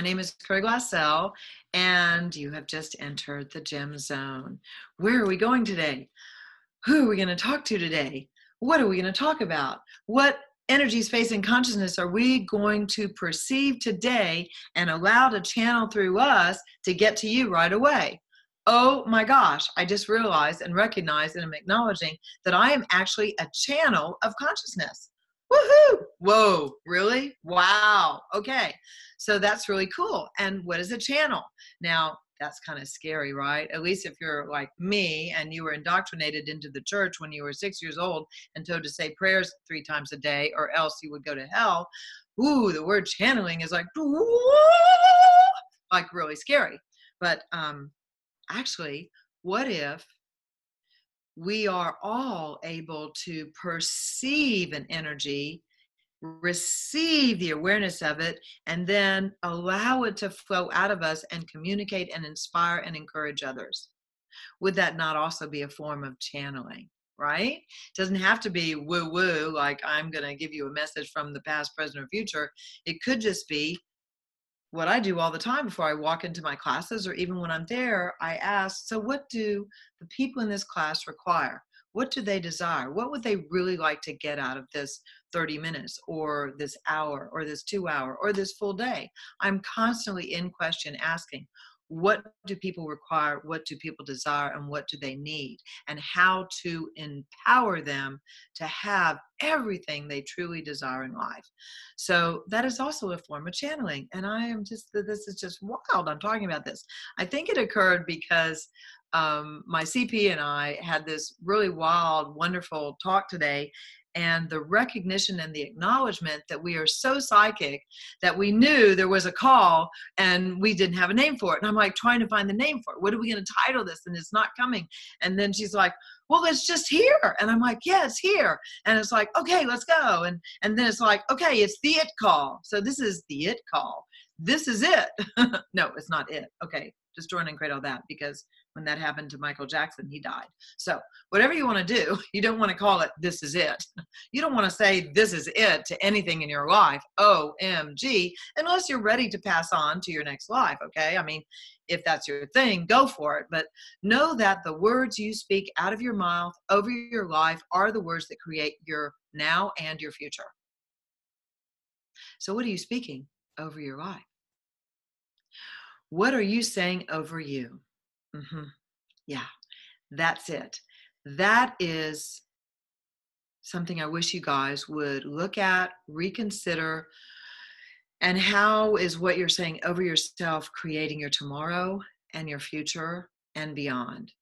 My name is Carrie Glassell, and you have just entered the gem zone. Where are we going today? Who are we going to talk to today? What are we going to talk about? What energy, space, and consciousness are we going to perceive today and allow to channel through us to get to you right away? Oh my gosh, I just realized and recognized and I'm acknowledging that I am actually a channel of consciousness. Woohoo! Whoa, really? Wow. Okay. So that's really cool. And what is a channel? Now, that's kind of scary, right? At least if you're like me and you were indoctrinated into the church when you were six years old and told to say prayers three times a day, or else you would go to hell. Ooh, the word channeling is like, like really scary. But um, actually, what if we are all able to perceive an energy, receive the awareness of it, and then allow it to flow out of us and communicate and inspire and encourage others. Would that not also be a form of channeling? Right? It doesn't have to be woo woo, like I'm going to give you a message from the past, present, or future. It could just be what I do all the time before I walk into my classes or even when I'm there, I ask, so what do the people in this class require? What do they desire? What would they really like to get out of this 30 minutes or this hour or this two hour or this full day? I'm constantly in question asking, what do people require what do people desire and what do they need and how to empower them to have everything they truly desire in life. So that is also a form of channeling and i am just this is just wild i'm talking about this. I think it occurred because um, my cp and i had this really wild wonderful talk today and the recognition and the acknowledgement that we are so psychic that we knew there was a call and we didn't have a name for it. And I'm like trying to find the name for it. What are we going to title this? And it's not coming. And then she's like, well, it's just here. And I'm like, yeah, it's here. And it's like, okay, let's go. And and then it's like, okay, it's the it call. So this is the it call. This is it. no, it's not it. Okay, destroy and create all that because when that happened to Michael Jackson, he died. So, whatever you want to do, you don't want to call it this is it. You don't want to say this is it to anything in your life, OMG, unless you're ready to pass on to your next life, okay? I mean, if that's your thing, go for it. But know that the words you speak out of your mouth over your life are the words that create your now and your future. So, what are you speaking over your life? What are you saying over you? Mm-hmm. Yeah, that's it. That is something I wish you guys would look at, reconsider, and how is what you're saying over yourself creating your tomorrow and your future and beyond.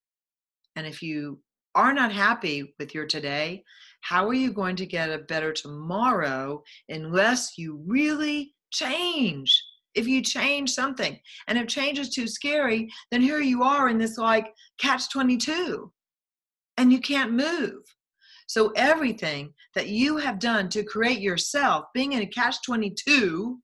And if you are not happy with your today, how are you going to get a better tomorrow unless you really change? If you change something. And if change is too scary, then here you are in this like catch 22 and you can't move. So everything that you have done to create yourself, being in a catch 22,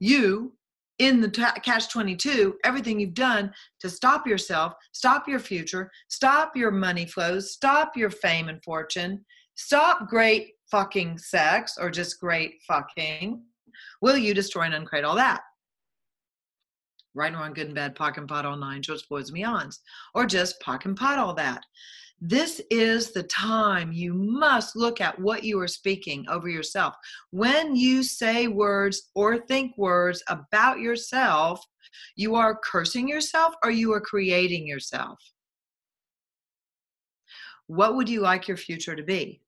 you in the t- catch 22, everything you've done to stop yourself, stop your future, stop your money flows, stop your fame and fortune, stop great fucking sex or just great fucking, will you destroy and uncreate all that? Right and wrong, good and bad, POC and POD all nine, shorts, boys, and beyonds, or just POC and POD all that. This is the time you must look at what you are speaking over yourself. When you say words or think words about yourself, you are cursing yourself or you are creating yourself. What would you like your future to be?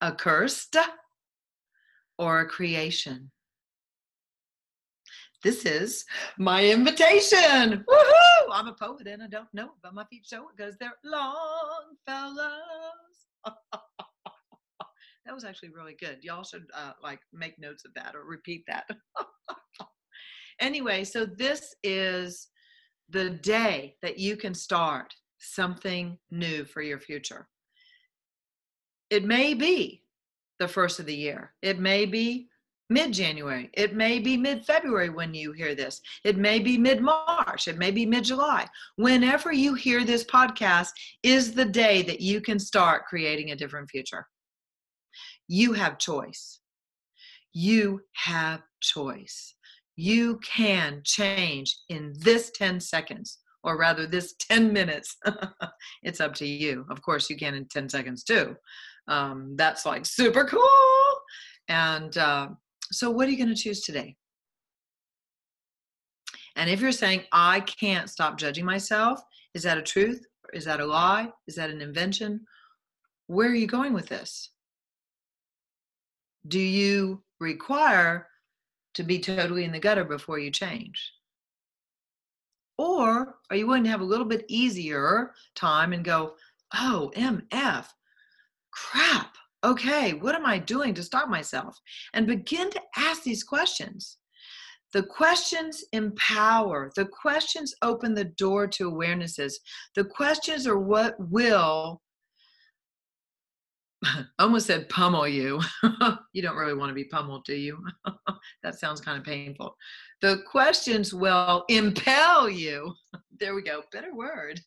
A cursed or a creation? This is my invitation. Woohoo! I'm a poet and I don't know, but my feet show it because they're long fellows. that was actually really good. Y'all should uh, like make notes of that or repeat that. anyway, so this is the day that you can start something new for your future. It may be the first of the year. It may be mid January. It may be mid February when you hear this. It may be mid March. It may be mid July. Whenever you hear this podcast, is the day that you can start creating a different future. You have choice. You have choice. you can change in this 10 seconds, or rather, this 10 minutes. it's up to you. Of course, you can in 10 seconds too. Um, that's like super cool. And uh, so, what are you going to choose today? And if you're saying, I can't stop judging myself, is that a truth? Is that a lie? Is that an invention? Where are you going with this? Do you require to be totally in the gutter before you change? Or are you willing to have a little bit easier time and go, oh, MF, crap, okay, what am I doing to stop myself? And begin to ask these questions. The questions empower, the questions open the door to awarenesses. The questions are what will almost said pummel you. you don't really want to be pummeled, do you? that sounds kind of painful. The questions will impel you. there we go, better word.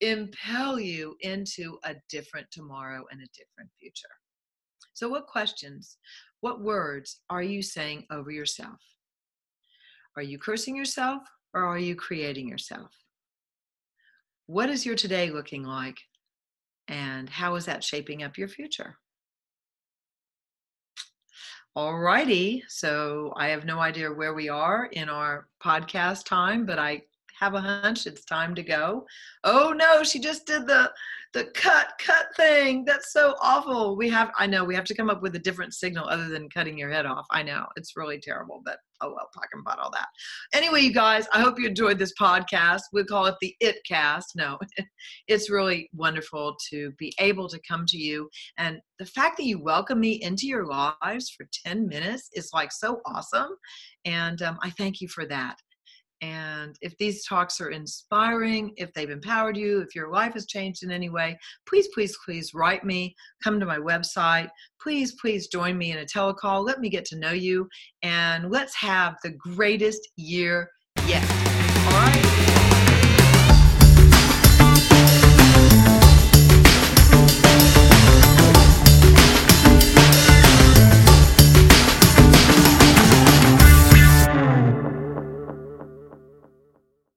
Impel you into a different tomorrow and a different future. So, what questions, what words are you saying over yourself? Are you cursing yourself or are you creating yourself? What is your today looking like? And how is that shaping up your future? All righty. So I have no idea where we are in our podcast time, but I have a hunch it's time to go. Oh no, she just did the the cut cut thing. That's so awful. We have I know we have to come up with a different signal other than cutting your head off. I know it's really terrible, but oh well, talking about all that. Anyway, you guys, I hope you enjoyed this podcast. We call it the It Cast. No, it's really wonderful to be able to come to you. And the fact that you welcome me into your lives for 10 minutes is like so awesome. And um, I thank you for that. And if these talks are inspiring, if they've empowered you, if your life has changed in any way, please, please, please write me, come to my website. Please, please join me in a telecall. Let me get to know you and let's have the greatest year yet. All right.